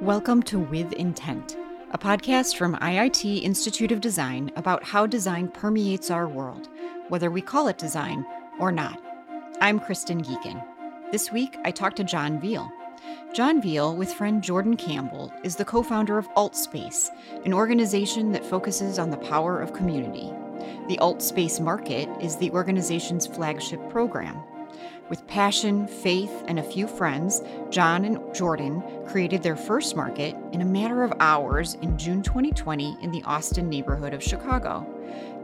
Welcome to With Intent, a podcast from IIT Institute of Design about how design permeates our world, whether we call it design or not. I'm Kristin Gecan. This week, I talked to Jon Veal. Jon Veal, with friend Jordan Campbell, is the co founder of AltSpace, an organization that focuses on the power of community. The AltSpace Market is the organization's flagship program. With passion, faith, and a few friends, Jon and Jordan created their first market in a matter of hours in June 2020 in the Austin neighborhood of Chicago,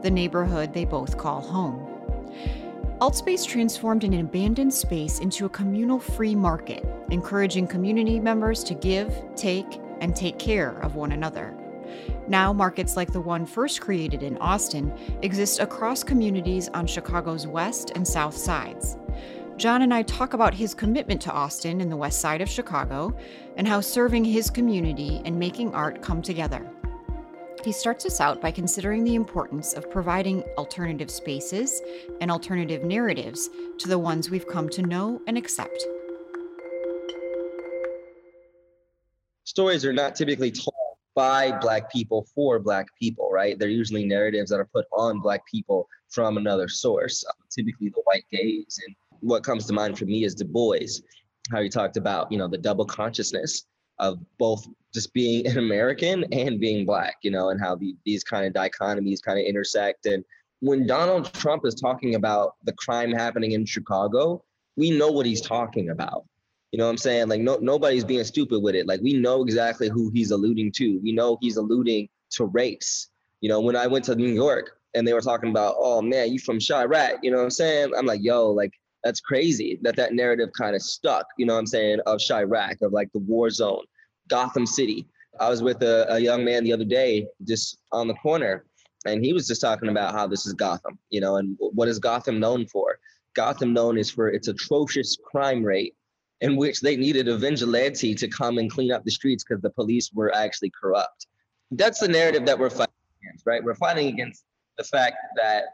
the neighborhood they both call home. Altspace transformed an abandoned space into a communal free market, encouraging community members to give, take, and take care of one another. Now, markets like the one first created in Austin exist across communities on Chicago's west and south sides. Jon and I talk about his commitment to Austin and the west side of Chicago and how serving his community and making art come together. He starts us out by considering the importance of providing alternative spaces and alternative narratives to the ones we've come to know and accept. Stories are not typically told by Black people for Black people, right? They're usually narratives that are put on Black people from another source, typically the white gaze. And what comes to mind for me is Du Bois, how he talked about, you know, the double consciousness of both just being an American and being black, you know, and how the, these kind of dichotomies kind of intersect. And when Donald Trump is talking about the crime happening in Chicago, we know what he's talking about. You know what I'm saying? Like no nobody's being stupid with it. Like we know exactly who he's alluding to. We know he's alluding to race. You know, when I went to New York and they were talking about, oh man, you from Chiraq, you know what I'm saying? I'm like, yo, like that's crazy that that narrative kind of stuck, you know what I'm saying, of Chiraq, of like the war zone, Gotham City. I was with a, a young man the other day just on the corner, and he was just talking about how this is Gotham, you know, and what is Gotham known for? Gotham known is for its atrocious crime rate in which they needed a vigilante to come and clean up the streets because the police were actually corrupt. That's the narrative that we're fighting against, right? We're fighting against the fact that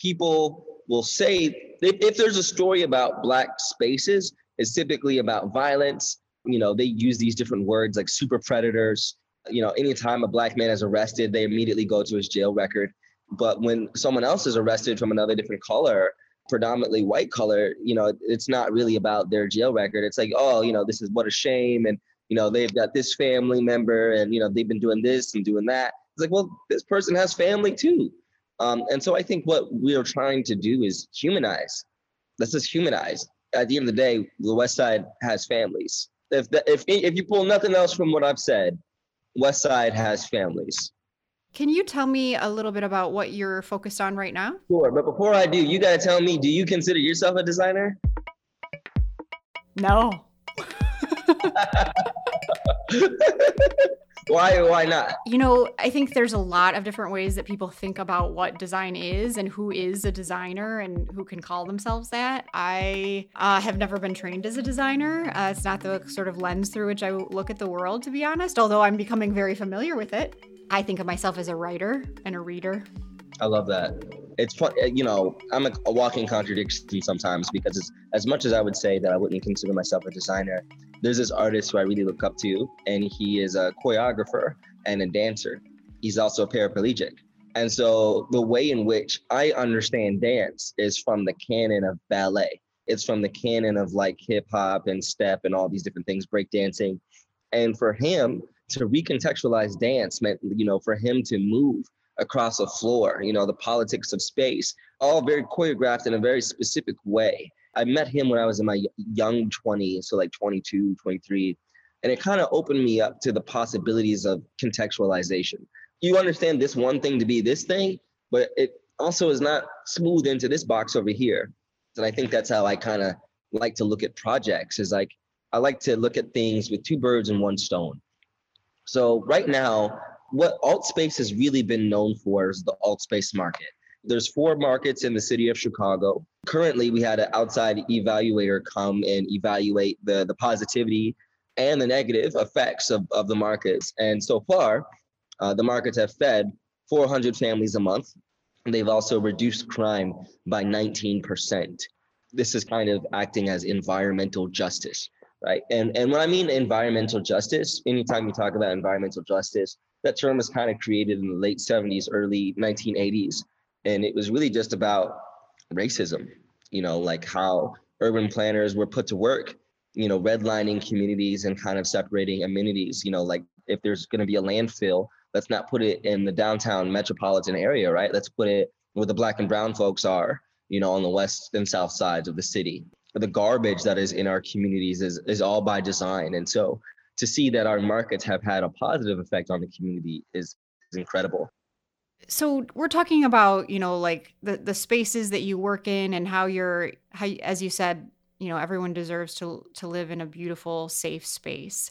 people will say if, if there's a story about black spaces, it's typically about violence. You know, they use these different words like super predators. You know, anytime a black man is arrested, they immediately go to his jail record. But when someone else is arrested from another different color, predominantly white color, you know, it's not really about their jail record. It's like, oh, you know, this is what a shame. And, you know, they've got this family member and, you know, they've been doing this and doing that. It's like, well, this person has family too. Um, and so I think what we are trying to do is humanize. Let's just humanize. At the end of the day, the West Side has families. If the, if if you pull nothing else from what I've said, West Side has families. Can you tell me a little bit about what you're focused on right now? Sure, but before I do, you got to tell me: Do you consider yourself a designer? No. why why not? You know i think there's a lot of different ways that people think about what design is and who is a designer and who can call themselves that. I uh, have never been trained as a designer. Uh, it's not the sort of lens through which i look at the world to be honest although i'm becoming very familiar with it. I think of myself as a writer and a reader. I love that. It's fun you know i'm a, a walking contradiction sometimes because as much as i would say that i wouldn't consider myself a designer there's this artist who I really look up to, and he is a choreographer and a dancer. He's also a paraplegic. And so the way in which I understand dance is from the canon of ballet. It's from the canon of like hip hop and step and all these different things, breakdancing. And for him to recontextualize dance meant, you know, for him to move across a floor, you know, the politics of space, all very choreographed in a very specific way. I met him when I was in my young 20s, so like 22, 23. And it kind of opened me up to the possibilities of contextualization. You understand this one thing to be this thing, but it also is not smooth into this box over here. And I think that's how I kind of like to look at projects is like, I like to look at things with two birds and one stone. So right now, what alt space has really been known for is the alt space market. There's four markets in the city of Chicago. Currently, we had an outside evaluator come and evaluate the, the positivity and the negative effects of, of the markets. And so far, uh, the markets have fed 400 families a month. They've also reduced crime by 19%. This is kind of acting as environmental justice. right? And and when I mean environmental justice, anytime you talk about environmental justice, that term was kind of created in the late 70s, early 1980s, and it was really just about racism. You know, like how urban planners were put to work, you know, redlining communities and kind of separating amenities. You know, like if there's going to be a landfill, let's not put it in the downtown metropolitan area, right? Let's put it where the black and brown folks are, you know, on the west and south sides of the city. The garbage that is in our communities is is all by design. And so to see that our markets have had a positive effect on the community is, is incredible. So we're talking about, you know, like the the spaces that you work in and how you're how as you said, you know, everyone deserves to to live in a beautiful, safe space.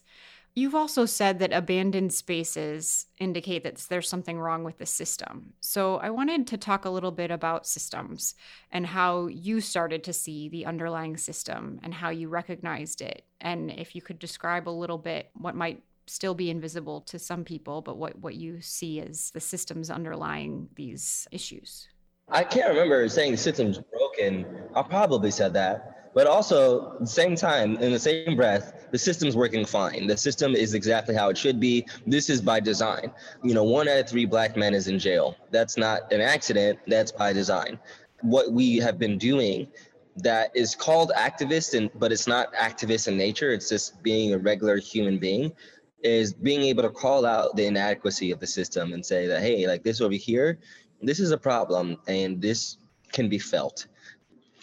You've also said that abandoned spaces indicate that there's something wrong with the system. So I wanted to talk a little bit about systems and how you started to see the underlying system and how you recognized it. And if you could describe a little bit what might still be invisible to some people, but what, what you see is the systems underlying these issues. I can't remember saying the system's broken. I probably said that. But also, at the same time, in the same breath, the system's working fine. The system is exactly how it should be. This is by design. You know, one out of three black men is in jail. That's not an accident, that's by design. What we have been doing that is called activist and but it's not activist in nature it's just being a regular human being is being able to call out the inadequacy of the system and say that hey like this over here this is a problem and this can be felt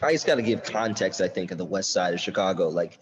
I just got to give context, I think, of the west side of Chicago. Like,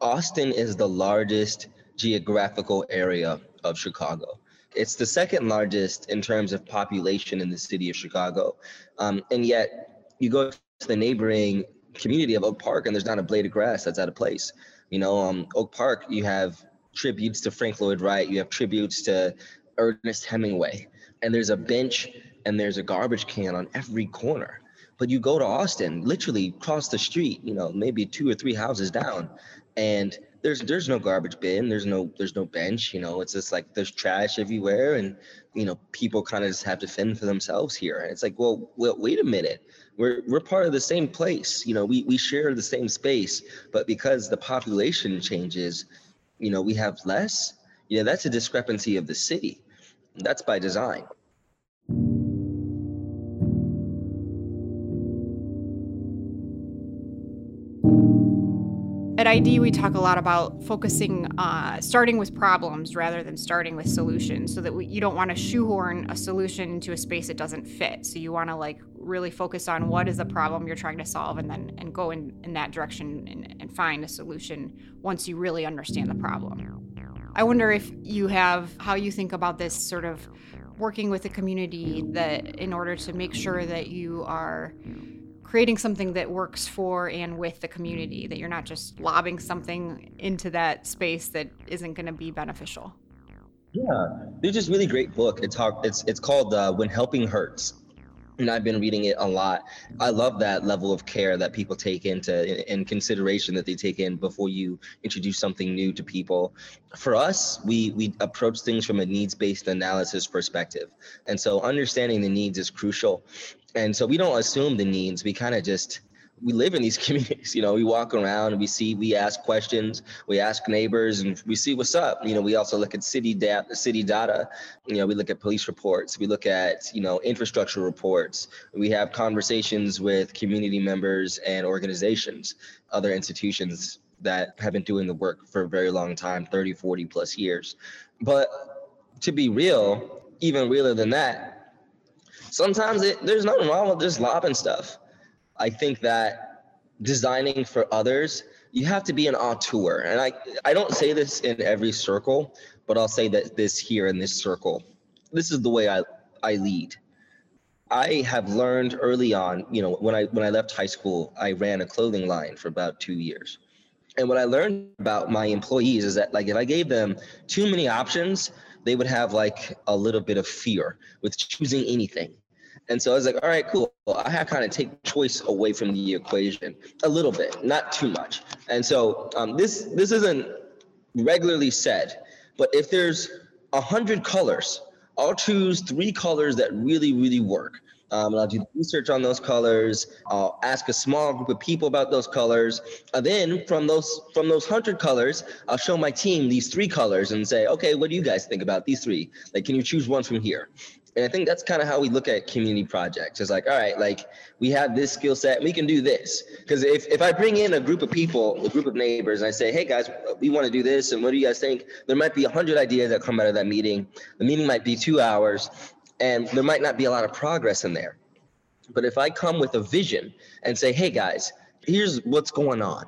Austin is the largest geographical area of Chicago. It's the second largest in terms of population in the city of Chicago. Um, and yet, you go to the neighboring community of Oak Park, and there's not a blade of grass that's out of place. You know, um, Oak Park, you have tributes to Frank Lloyd Wright, you have tributes to Ernest Hemingway, and there's a bench and there's a garbage can on every corner. But you go to Austin, literally across the street, you know, maybe two or three houses down, and there's there's no garbage bin, there's no there's no bench, you know, it's just like there's trash everywhere, and you know, people kind of just have to fend for themselves here. And it's like, well, well, wait a minute, we're we're part of the same place, you know, we we share the same space, but because the population changes, you know, we have less. You know, that's a discrepancy of the city. That's by design. At ID, we talk a lot about focusing, uh, starting with problems rather than starting with solutions, so that we, you don't want to shoehorn a solution into a space it doesn't fit. So you want to like really focus on what is the problem you're trying to solve, and then and go in in that direction and, and find a solution once you really understand the problem. I wonder if you have how you think about this sort of working with the community that in order to make sure that you are creating something that works for and with the community that you're not just lobbing something into that space that isn't going to be beneficial. Yeah there's this really great book. It's it's it's called uh, when helping hurts and I've been reading it a lot. I love that level of care that people take into in, in, consideration that they take in before you introduce something new to people. For us, we we approach things from a needs-based analysis perspective, and so understanding the needs is crucial and so we don't assume the needs we kind of just we live in these communities you know we walk around and we see we ask questions we ask neighbors and we see what's up. You know we also look at city data city data. You know we look at police reports we look at you know infrastructure reports. We have conversations with community members and organizations other institutions that have been doing the work for a very long time 30 40 plus years. But to be real even realer than that sometimes it, there's nothing wrong with just lobbing stuff. I think that designing for others, you have to be an auteur. And I, I don't say this in every circle, but I'll say that this here in this circle. This is the way I, I lead. I have learned early on, you know, when I when I left high school, I ran a clothing line for about two years. And what I learned about my employees is that like if I gave them too many options, they would have like a little bit of fear with choosing anything. And so I was like, all right, cool. I have kind of take choice away from the equation a little bit, not too much. And so um, this this isn't regularly said, but if there's a hundred colors, I'll choose three colors that really, really work. Um, and I'll do research on those colors. I'll ask a small group of people about those colors. And then from those from those hundred colors, I'll show my team these three colors and say, okay, what do you guys think about these three? Like, can you choose one from here? And I think that's kind of how we look at community projects. It's like, all right, like we have this skill set, we can do this. Because if, if I bring in a group of people, a group of neighbors, and I say, hey guys, we want to do this, and what do you guys think? There might be a hundred ideas that come out of that meeting. The meeting might be two hours, and there might not be a lot of progress in there. But if I come with a vision and say, hey guys, here's what's going on,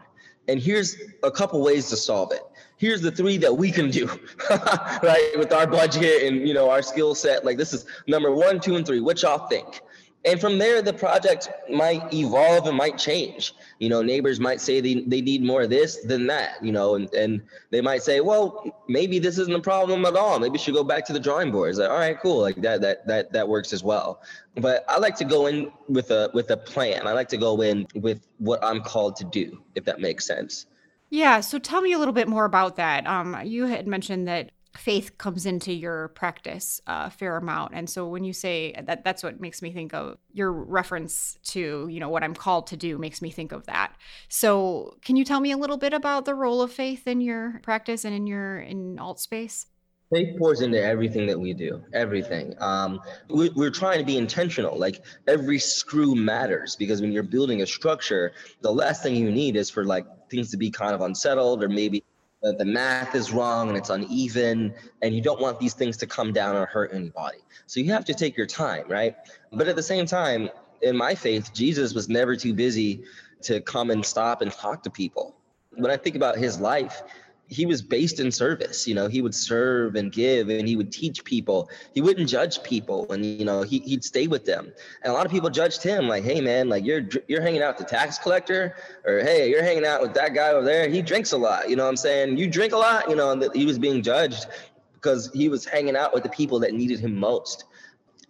and here's a couple ways to solve it here's the three that we can do right with our budget and you know our skill set. Like this is number one two and three. What y'all think? And from there the project might evolve and might change. You know neighbors might say they, they need more of this than that you know and, and they might say well maybe this isn't a problem at all. Maybe we should go back to the drawing board. It's like all right cool. Like that that that that works as well. But i like to go in with a with a plan. I like to go in with what i'm called to do if that makes sense yeah. So tell me a little bit more about that. Um, you had mentioned that faith comes into your practice a fair amount and so when you say that that's what makes me think of your reference to you know what i'm called to do makes me think of that so can you tell me a little bit about the role of faith in your practice and in your in alt space faith pours into everything that we do everything. Um, we, we're trying to be intentional like every screw matters because when you're building a structure the last thing you need is for like things to be kind of unsettled or maybe the math is wrong and it's uneven and you don't want these things to come down or hurt anybody. So you have to take your time right? But at the same time in my faith jesus was never too busy to come and stop and talk to people. When i think about his life he was based in service you know he would serve and give and he would teach people. He wouldn't judge people and you know he, he'd stay with them. And a lot of people judged him like hey man like you're you're hanging out with the tax collector or hey you're hanging out with that guy over there. He drinks a lot. You know what i'm saying? You drink a lot? You know and he was being judged because he was hanging out with the people that needed him most.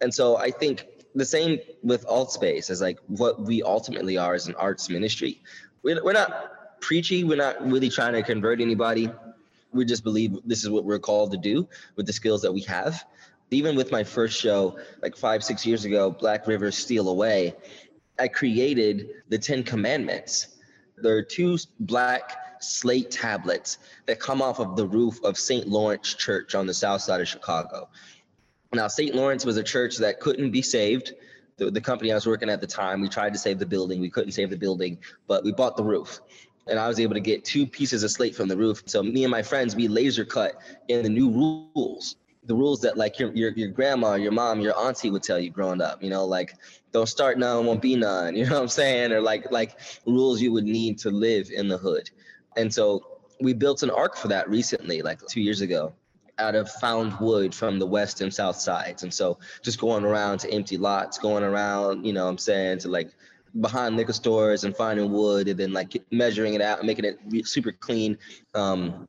And so i think the same with alt space is like what we ultimately are as an arts ministry. We're, we're not preachy. We're not really trying to convert anybody. We just believe this is what we're called to do with the skills that we have. Even with my first show, like five, six years ago, Black River Steal Away, I created the Ten Commandments. There are two black slate tablets that come off of the roof of St. Lawrence Church on the south side of Chicago. Now, St. Lawrence was a church that couldn't be saved. The, the company I was working at the time, we tried to save the building. We couldn't save the building, but we bought the roof and I was able to get two pieces of slate from the roof. So me and my friends, we laser cut in the new rules, the rules that like your your, your grandma, your mom, your auntie would tell you growing up. You know, like don't start none, won't be none. You know what I'm saying? Or like like rules you would need to live in the hood. And so we built an ark for that recently, like two years ago out of found wood from the west and south sides. And so just going around to empty lots, going around, you know what I'm saying, to like behind liquor stores and finding wood and then like measuring it out and making it super clean. Um,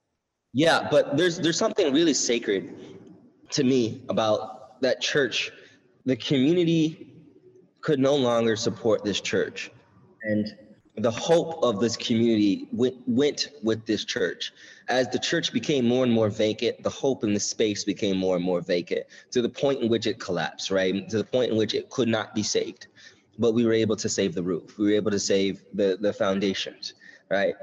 yeah, but there's there's something really sacred to me about that church. The community could no longer support this church, and the hope of this community went, went with this church. As the church became more and more vacant, the hope in the space became more and more vacant to the point in which it collapsed, right? To the point in which it could not be saved but we were able to save the roof. We were able to save the, the foundations, right?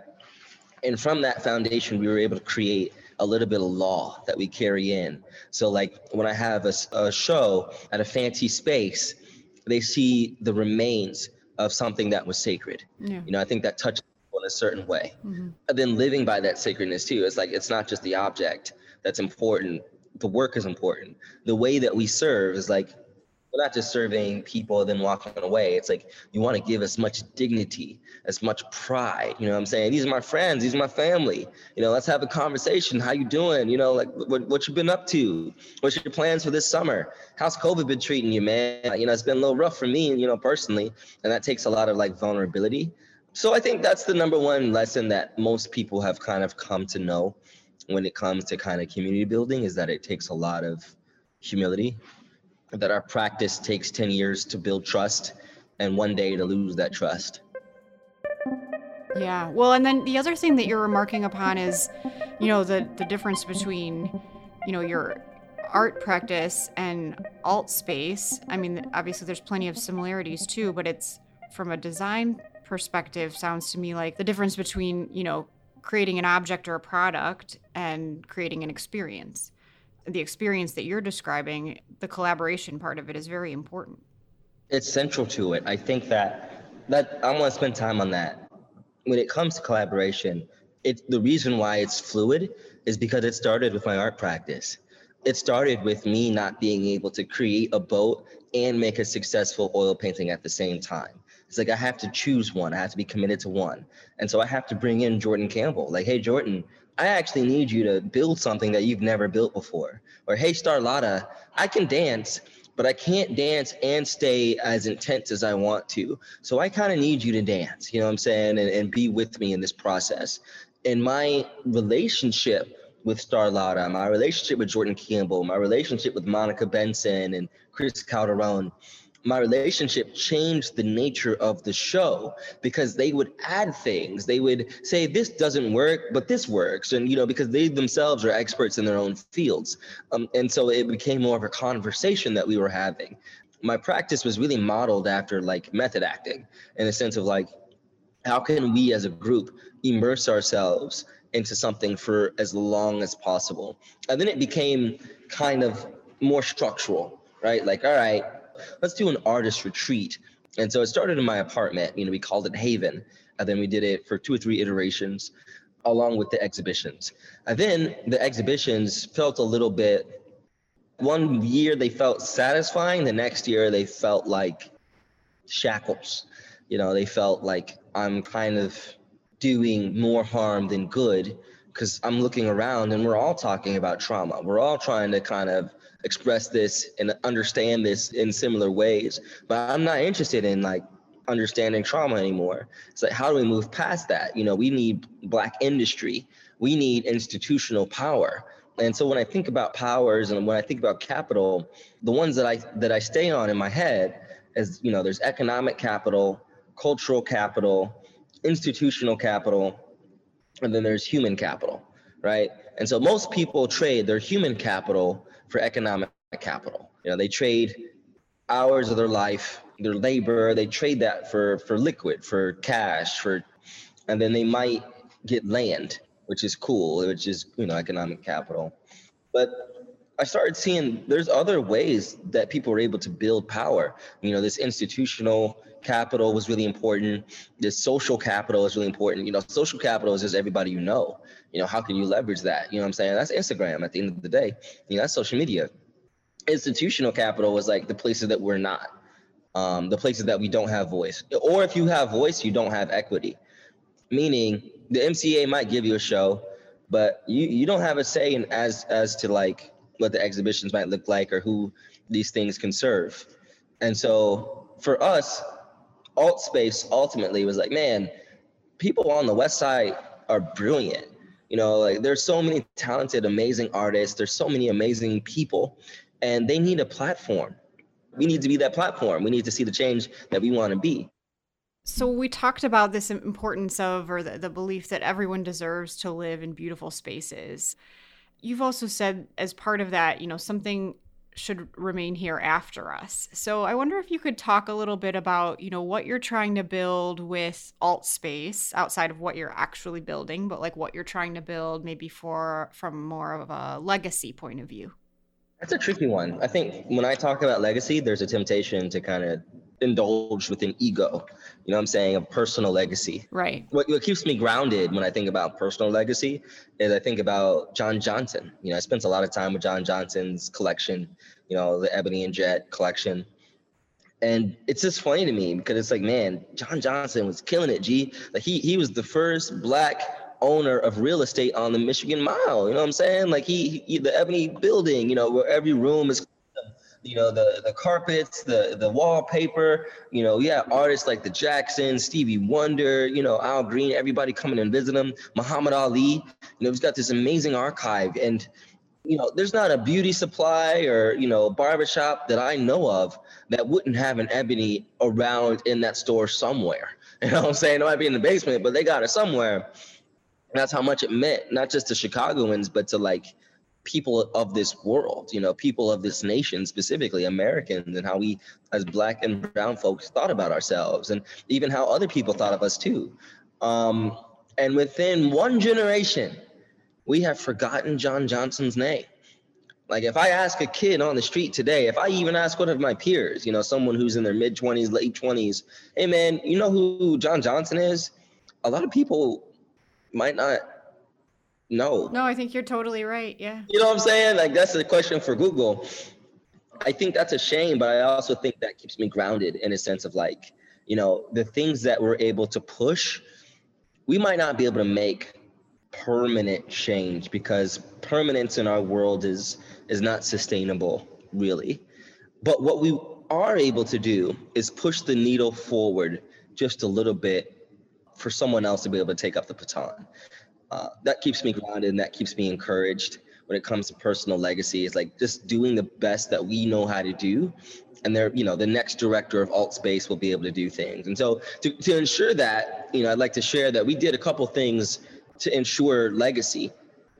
And from that foundation, we were able to create a little bit of law that we carry in. So, like when I have a, a show at a fancy space, they see the remains of something that was sacred. Yeah. You know, I think that touches in a certain way. Mm-hmm. And then living by that sacredness too. It's like it's not just the object that's important. The work is important. The way that we serve is like we're not just serving people and then walking away. It's like you want to give as much dignity, as much pride. You know what I'm saying? These are my friends, these are my family. You know, let's have a conversation. How you doing? You know, like what, what you been up to? What's your plans for this summer? How's COVID been treating you, man? You know, it's been a little rough for me, you know, personally. And that takes a lot of like vulnerability. So I think that's the number one lesson that most people have kind of come to know when it comes to kind of community building is that it takes a lot of humility that our practice takes 10 years to build trust and one day to lose that trust. Yeah. Well, and then the other thing that you're remarking upon is, you know, the the difference between, you know, your art practice and alt space, I mean, obviously there's plenty of similarities too, but it's from a design perspective, sounds to me like the difference between, you know, creating an object or a product and creating an experience. The experience that you're describing, the collaboration part of it is very important. It's central to it. I think that that I want to spend time on that. When it comes to collaboration, it's the reason why it's fluid is because it started with my art practice. It started with me not being able to create a boat and make a successful oil painting at the same time. It's like I have to choose one. I have to be committed to one. And so I have to bring in Jordan Campbell. Like, hey, Jordan, I actually need you to build something that you've never built before. Or hey, Starlotta, I can dance, but I can't dance and stay as intense as I want to. So I kind of need you to dance, you know what I'm saying, and, and be with me in this process. In my relationship with Starlotta, my relationship with Jordan Campbell, my relationship with Monica Benson and Chris Calderon, my relationship changed the nature of the show because they would add things. They would say, this doesn't work, but this works. And, you know, because they themselves are experts in their own fields. Um, and so it became more of a conversation that we were having. My practice was really modeled after like method acting in the sense of like, how can we as a group immerse ourselves into something for as long as possible? And then it became kind of more structural, right? Like, all right, let's do an artist retreat. And so it started in my apartment. You know, we called it Haven. And then we did it for two or three iterations along with the exhibitions. And then the exhibitions felt a little bit, one year they felt satisfying. The next year they felt like shackles. You know, they felt like I'm kind of doing more harm than good because I'm looking around and we're all talking about trauma. We're all trying to kind of express this and understand this in similar ways. But I'm not interested in like understanding trauma anymore. It's like, how do we move past that? You know, we need Black industry, we need institutional power. And so when I think about powers and when I think about capital, the ones that I that I stay on in my head is, you know, there's economic capital, cultural capital, institutional capital, and then there's human capital, right? And so most people trade their human capital for economic capital. You know, they trade hours of their life, their labor, they trade that for for liquid, for cash, for and then they might get land, which is cool, which is, you know, economic capital. But I started seeing there's other ways that people are able to build power. You know, this institutional capital was really important. This social capital is really important. You know, social capital is just everybody you know. You know, how can you leverage that? You know what I'm saying? That's Instagram at the end of the day. You know, that's social media. Institutional capital was like the places that we're not, um, the places that we don't have voice. Or if you have voice, you don't have equity. Meaning the MCA might give you a show, but you, you don't have a say in as as to like what the exhibitions might look like or who these things can serve. And so for us, alt space ultimately was like, man, people on the west side are brilliant. You know, like there's so many talented, amazing artists, there's so many amazing people, and they need a platform. We need to be that platform. We need to see the change that we want to be. So we talked about this importance of or the, the belief that everyone deserves to live in beautiful spaces. You've also said as part of that, you know, something should remain here after us. So I wonder if you could talk a little bit about, you know, what you're trying to build with alt space outside of what you're actually building, but like what you're trying to build maybe for from more of a legacy point of view. That's a tricky one. I think when I talk about legacy, there's a temptation to kind of indulge with an ego. You know what I'm saying? A personal legacy. Right. What, what keeps me grounded when I think about personal legacy is I think about John Johnson. You know, I spent a lot of time with John Johnson's collection, you know, the Ebony and Jet collection. And it's just funny to me because it's like, man, John Johnson was killing it, G. Like he he was the first black owner of real estate on the Michigan Mile. You know what I'm saying? Like he, he the Ebony building, you know, where every room is you know the the carpets the the wallpaper you know yeah artists like the jacksons stevie wonder you know al green everybody coming and visit him muhammad ali you know he's got this amazing archive. And you know there's not a beauty supply or you know barbershop that i know of that wouldn't have an ebony around in that store somewhere. You know what i'm saying? It might be in the basement but they got it somewhere. And that's how much it meant not just to chicagoans but to like people of this world, you know, people of this nation, specifically Americans, and how we, as Black and Brown folks, thought about ourselves, and even how other people thought of us too. Um, and within one generation, we have forgotten John Johnson's name. Like if I ask a kid on the street today, if I even ask one of my peers, you know, someone who's in their mid 20s, late 20s, hey man, you know who John Johnson is? A lot of people might not know. No, I think you're totally right. Yeah. You know what I'm saying? Like that's the question for Google. I think that's a shame, but I also think that keeps me grounded in a sense of like, you know, the things that we're able to push, we might not be able to make permanent change because permanence in our world is is not sustainable really but what we are able to do is push the needle forward just a little bit for someone else to be able to take up the baton uh, that keeps me grounded and that keeps me encouraged when it comes to personal legacy is like just doing the best that we know how to do. And they're you know the next director of alt space will be able to do things. And so to, to ensure that you know i'd like to share that we did a couple things to ensure legacy.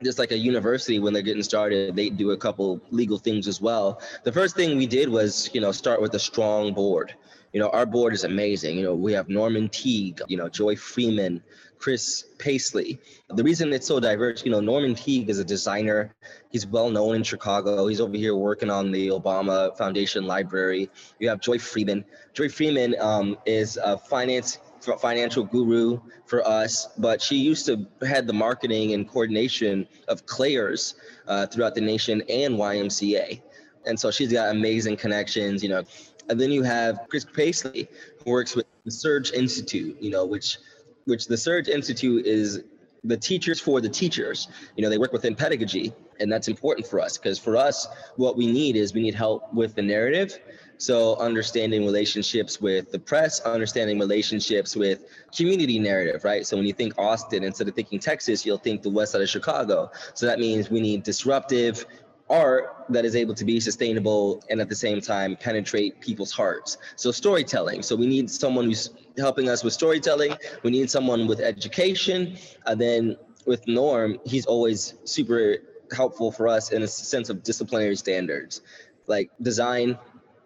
Just like a university when they're getting started they do a couple legal things as well. The first thing we did was you know start with a strong board. You know our board is amazing. You know we have norman teague you know joy freeman chris paisley. The reason it's so diverse you know norman teague is a designer. He's well known in chicago. He's over here working on the obama foundation library. You have joy freeman. Joy freeman um, is a finance financial guru for us, but she used to head the marketing and coordination of Claire's uh, throughout the nation and YMCA. And so she's got amazing connections, you know. And then you have Chris Paisley, who works with the Surge Institute, you know, which which the Surge Institute is the teachers for the teachers. You know, they work within pedagogy, and that's important for us because for us, what we need is we need help with the narrative so understanding relationships with the press, understanding relationships with community narrative, right? So when you think Austin, instead of thinking Texas, you'll think the west side of Chicago. So that means we need disruptive art that is able to be sustainable and at the same time penetrate people's hearts. So storytelling. So we need someone who's helping us with storytelling. We need someone with education. And then with Norm, he's always super helpful for us in a sense of disciplinary standards like design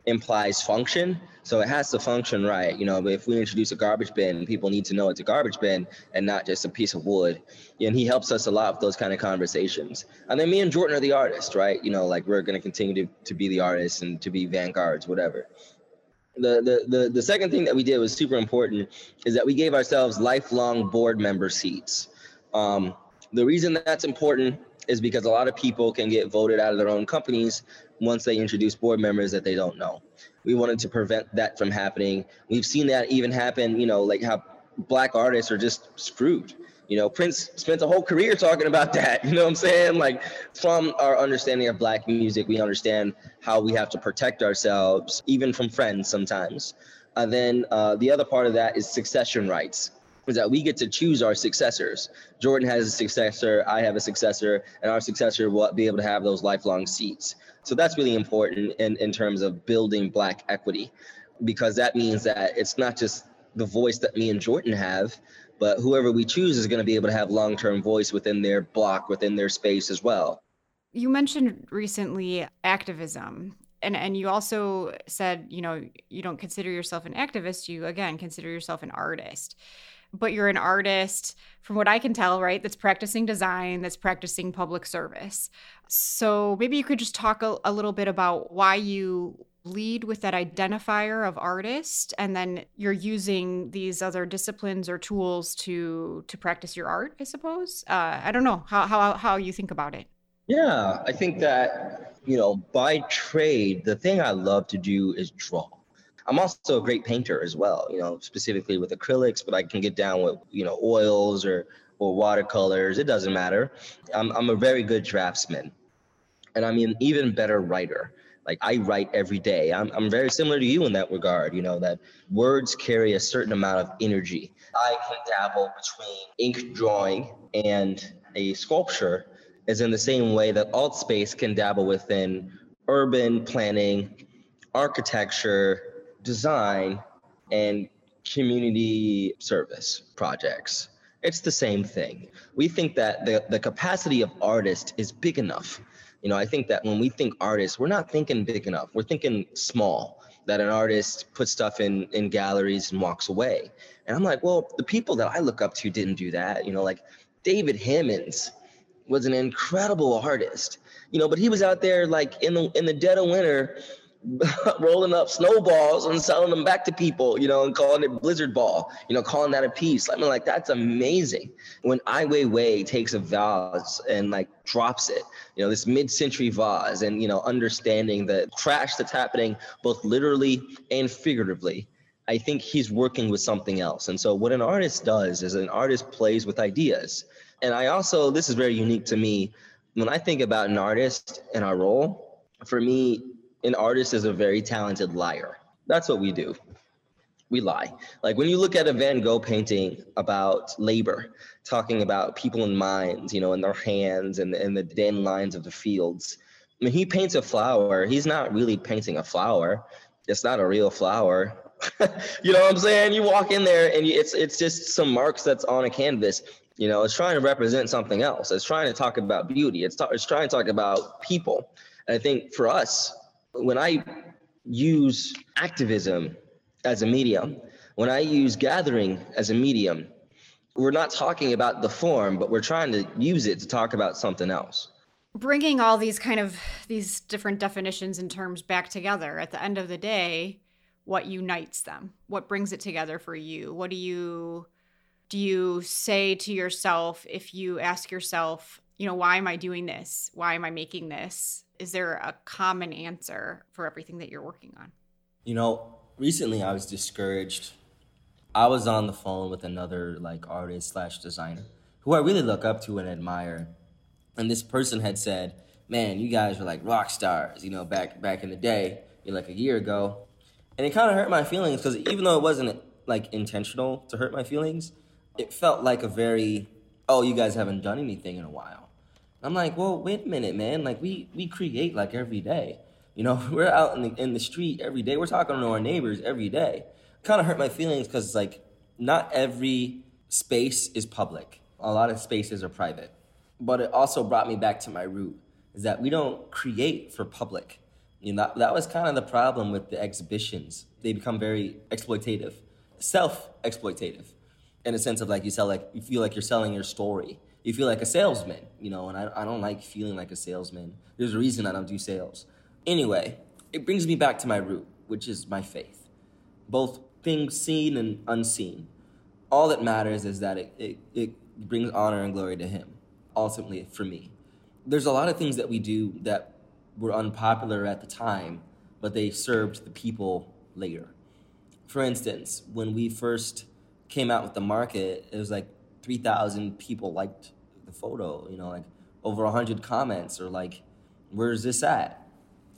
implies function. So it has to function right. You know, if we introduce a garbage bin, people need to know it's a garbage bin and not just a piece of wood. And he helps us a lot with those kind of conversations. And then me and Jordan are the artists, right? You know, like we're going to continue to, to be the artists and to be vanguards, whatever. The, the, the, the second thing that we did was super important is that we gave ourselves lifelong board member seats. Um, the reason that's important is because a lot of people can get voted out of their own companies once they introduce board members that they don't know. We wanted to prevent that from happening. We've seen that even happen, you know, like how black artists are just screwed. You know, Prince spent a whole career talking about that. You know what I'm saying? Like, from our understanding of Black music, we understand how we have to protect ourselves, even from friends sometimes. And then uh, the other part of that is succession rights is that we get to choose our successors. Jordan has a successor, I have a successor, and our successor will be able to have those lifelong seats. So that's really important in, in terms of building Black equity, because that means that it's not just the voice that me and Jordan have, but whoever we choose is going to be able to have long term voice within their block, within their space as well. You mentioned recently activism and and you also said you know you don't consider yourself an activist you again consider yourself an artist but you're an artist, from what I can tell, right? That's practicing design, that's practicing public service. So maybe you could just talk a, a little bit about why you lead with that identifier of artist and then you're using these other disciplines or tools to to practice your art i suppose uh, i don't know how, how how you think about it yeah i think that you know by trade the thing i love to do is draw I'm also a great painter as well, you know, specifically with acrylics, but I can get down with, you know, oils or or watercolors. It doesn't matter. I'm I'm a very good draftsman. And I'm an even better writer. Like I write every day. I'm I'm very similar to you in that regard, you know, that words carry a certain amount of energy. I can dabble between ink drawing and a sculpture is in the same way that alt space can dabble within urban planning, architecture, design and community service projects. It's the same thing. We think that the, the capacity of artists is big enough You know, I think that when we think artists, we're not thinking big enough. We're thinking small. That an artist puts stuff in in galleries and walks away. And I'm like, well, the people that I look up to didn't do that. You know, like David Hammons was an incredible artist. You know, but he was out there like in the in the dead of winter rolling up snowballs and selling them back to people, you know, and calling it Blizzard Ball, you know, calling that a piece. I mean, like, that's amazing. When Ai Weiwei takes a vase and like drops it, you know, this mid century vase, and, you know, understanding the crash that's happening both literally and figuratively, I think he's working with something else. And so, what an artist does is an artist plays with ideas. And I also, this is very unique to me. When I think about an artist and our role, for me, an artist is a very talented liar. That's what we do. We lie. Like when you look at a Van Gogh painting about labor, talking about people in mines, you know, in their hands and, and the thin lines of the fields. Mean, he paints a flower. He's not really painting a flower. It's not a real flower. you know what I'm saying? You walk in there and it's it's just some marks that's on a canvas. You know, it's trying to represent something else. It's trying to talk about beauty. It's, ta- it's trying to talk about people. And I think for us, when I use activism as a medium, when I use gathering as a medium, we're not talking about the form, but we're trying to use it to talk about something else. Bringing all these kind of these different definitions and terms back together at the end of the day, what unites them? What brings it together for you? What do you do you say to yourself if you ask yourself, you know, why am I doing this? Why am I making this? Is there a common answer for everything that you're working on? You know, recently I was discouraged. I was on the phone with another like artist slash designer who I really look up to and admire. And this person had said, Man, you guys were like rock stars, you know, back back in the day, you know, like a year ago. And it kind of hurt my feelings because even though it wasn't like intentional to hurt my feelings, it felt like a very, oh, you guys haven't done anything in a while I'm like, well, wait a minute, man. Like we we create like every day. You know, we're out in the in the street every day. We're talking to our neighbors every day. Kind of hurt my feelings because like not every space is public. A lot of spaces are private. But it also brought me back to my root is that we don't create for public. You know, that, was kind of the problem with the exhibitions. They become very exploitative, self-exploitative, in a sense of like you sell like you feel like you're selling your story you feel like a salesman, you know, and I, I don't like feeling like a salesman. There's a reason I don't do sales. Anyway, it brings me back to my root, which is my faith. Both things seen and unseen. All that matters is that it, it, it brings honor and glory to Him, ultimately, for me. There's a lot of things that we do that were unpopular at the time, but they served the people later. For instance, when we first came out with the market, it was like 3,000 people liked the photo, you know, like over 100 comments or like, where's this at?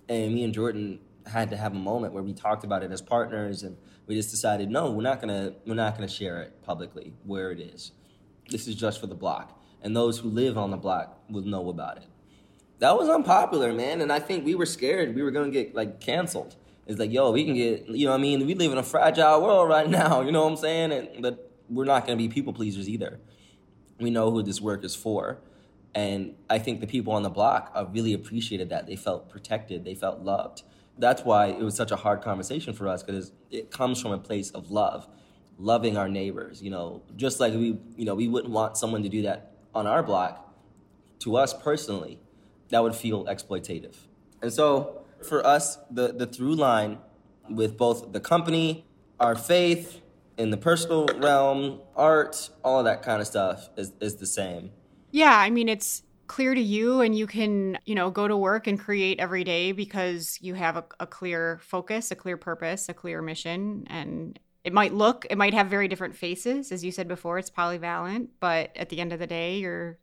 And me and Jordan had to have a moment where we talked about it as partners and we just decided, no, we're not gonna, we're not gonna share it publicly where it is. This is just for the block. And those who live on the block will know about it. That was unpopular, man. And I think we were scared we were gonna get like canceled. It's like, yo, we can get, you know I mean? We live in a fragile world right now, you know what I'm saying? And, but we're not gonna be people pleasers either we know who this work is for. And I think the people on the block uh, really appreciated that. They felt protected, they felt loved. That's why it was such a hard conversation for us because it comes from a place of love, loving our neighbors. You know, just like we, you know, we wouldn't want someone to do that on our block. To us personally, that would feel exploitative. And so for us, the the through line with both the company, our faith, in the personal realm, art, all of that kind of stuff is, is the same. Yeah, I mean, it's clear to you and you can, you know, go to work and create every day because you have a, a clear focus, a clear purpose, a clear mission. And it might look, it might have very different faces. As you said before, it's polyvalent, but at the end of the day, you're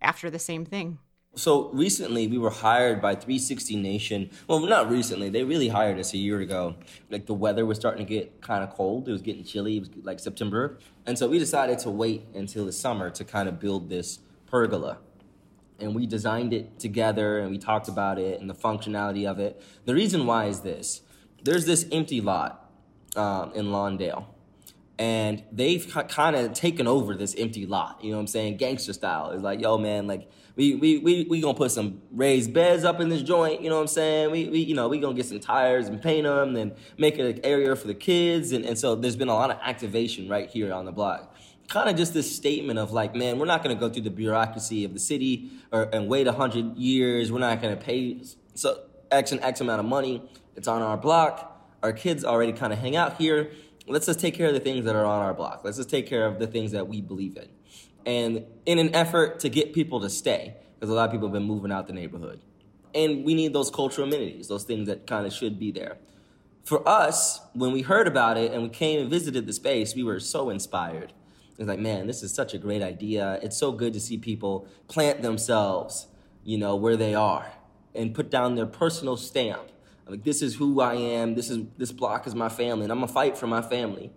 after the same thing. So recently, we were hired by 360 Nation. Well, not recently. They really hired us a year ago. Like the weather was starting to get kind of cold. It was getting chilly. It was like September, and so we decided to wait until the summer to kind of build this pergola. And we designed it together, and we talked about it and the functionality of it. The reason why is this: there's this empty lot um, in Lawndale, and they've kind of taken over this empty lot. You know what I'm saying? Gangster style. It's like, yo, man, like We we we we gonna put some raised beds up in this joint. You know what I'm saying? We we you know we gonna get some tires and paint them, and make it an area for the kids. And and so there's been a lot of activation right here on the block. Kind of just this statement of like, man, we're not gonna go through the bureaucracy of the city or and wait a hundred years. We're not gonna pay so X and X amount of money. It's on our block. Our kids already kind of hang out here. Let's just take care of the things that are on our block. Let's just take care of the things that we believe in and in an effort to get people to stay, because a lot of people have been moving out the neighborhood. And we need those cultural amenities, those things that kind of should be there. For us, when we heard about it and we came and visited the space, we were so inspired. It's like, man, this is such a great idea. It's so good to see people plant themselves, you know, where they are and put down their personal stamp. Like, this is who I am. This is this block is my family, and I'm gonna fight for my family.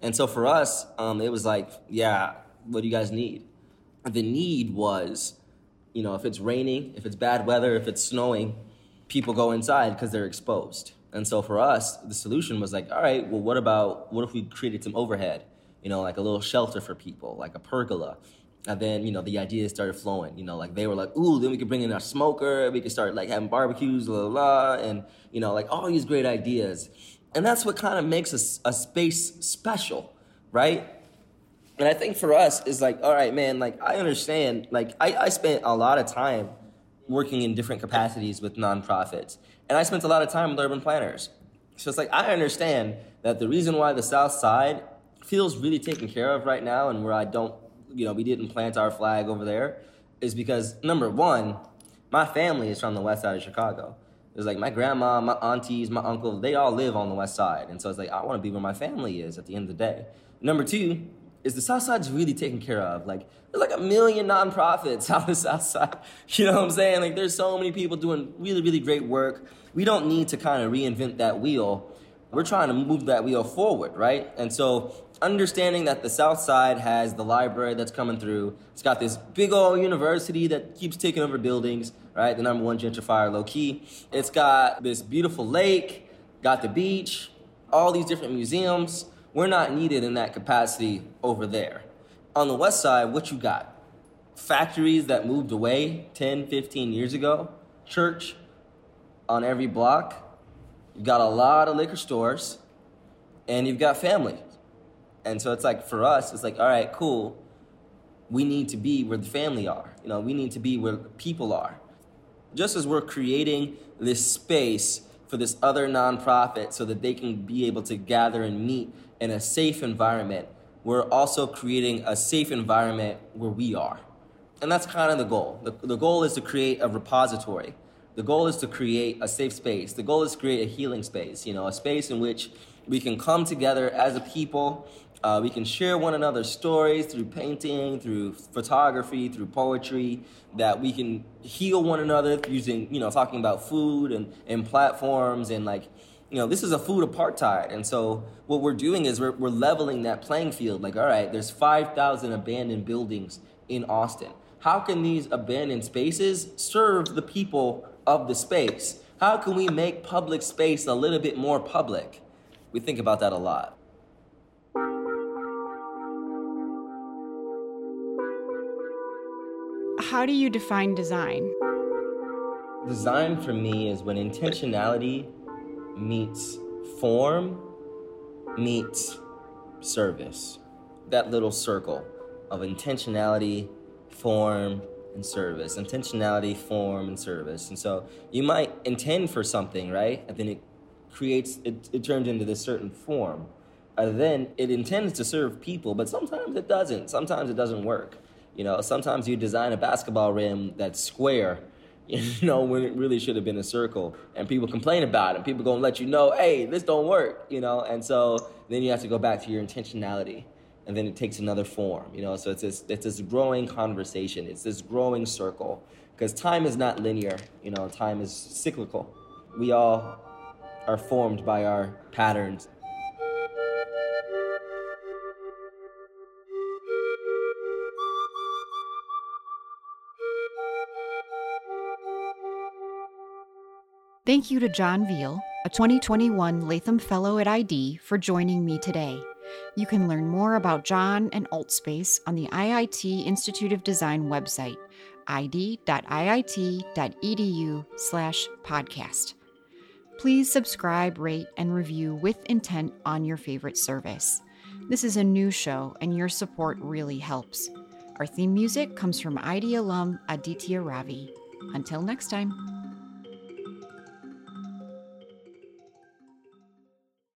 And so for us, um, it was like, yeah, what do you guys need? The need was, you know, if it's raining, if it's bad weather, if it's snowing, people go inside because they're exposed. And so for us, the solution was like, all right, well, what about, what if we created some overhead? You know, like a little shelter for people, like a pergola. And then, you know, the ideas started flowing. You know, like they were like, ooh, then we could bring in our smoker. We could start like having barbecues, blah, blah. And, you know, like all these great ideas. And that's what kind of makes a, a space special, right? And I think for us is like, all right, man, like I understand, like I, I spent a lot of time working in different capacities with nonprofits. And I spent a lot of time with urban planners. So it's like I understand that the reason why the South Side feels really taken care of right now and where I don't, you know, we didn't plant our flag over there is because number one, my family is from the west side of Chicago. It's like my grandma, my aunties, my uncle, they all live on the west side. And so it's like I want to be where my family is at the end of the day. Number two, is the South Side's really taken care of. Like there's like a million nonprofits on the South Side. You know what I'm saying? Like there's so many people doing really, really great work. We don't need to kind of reinvent that wheel. We're trying to move that wheel forward, right? And so understanding that the South Side has the library that's coming through. It's got this big old university that keeps taking over buildings, right? The number one gentrifier, low key. It's got this beautiful lake, got the beach, all these different museums we're not needed in that capacity over there. On the west side, what you got? Factories that moved away 10, 15 years ago, church on every block. You've got a lot of liquor stores, and you've got family. And so it's like for us, it's like, all right, cool. We need to be where the family are. You know, we need to be where people are. Just as we're creating this space for this other nonprofit so that they can be able to gather and meet in a safe environment, we're also creating a safe environment where we are. And that's kind of the goal. The, the goal is to create a repository. The goal is to create a safe space. The goal is to create a healing space, you know, a space in which we can come together as a people. Uh, we can share one another's stories through painting, through photography, through poetry, that we can heal one another using, you know, talking about food and, and platforms and like you know, this is a food apartheid. And so what we're doing is we're, we're leveling that playing field. Like, all right, there's 5,000 abandoned buildings in Austin. How can these abandoned spaces serve the people of the space? How can we make public space a little bit more public? We think about that a lot. How do you define design? Design for me is when intentionality meets form meets service. That little circle of intentionality, form, and service. Intentionality, form, and service. And so you might intend for something, right? And then it creates, it, it turns into this certain form. And then it intends to serve people, but sometimes it doesn't. Sometimes it doesn't work. You know, sometimes you design a basketball rim that's square you know, when it really should have been a circle. And people complain about it. People gonna let you know, hey, this don't work, you know. And so then you have to go back to your intentionality, and then it takes another form, you know. So it's this it's this growing conversation. It's this growing circle because time is not linear, you know. Time is cyclical. We all are formed by our patterns Thank you to Jon Veal, a 2021 Latham Fellow at ID, for joining me today. You can learn more about John and AltSpace on the IIT Institute of Design website, id.iit.edu slash podcast. Please subscribe, rate, and review with intent on your favorite service. This is a new show, and your support really helps. Our theme music comes from ID alum Aditya Ravi. Until next time.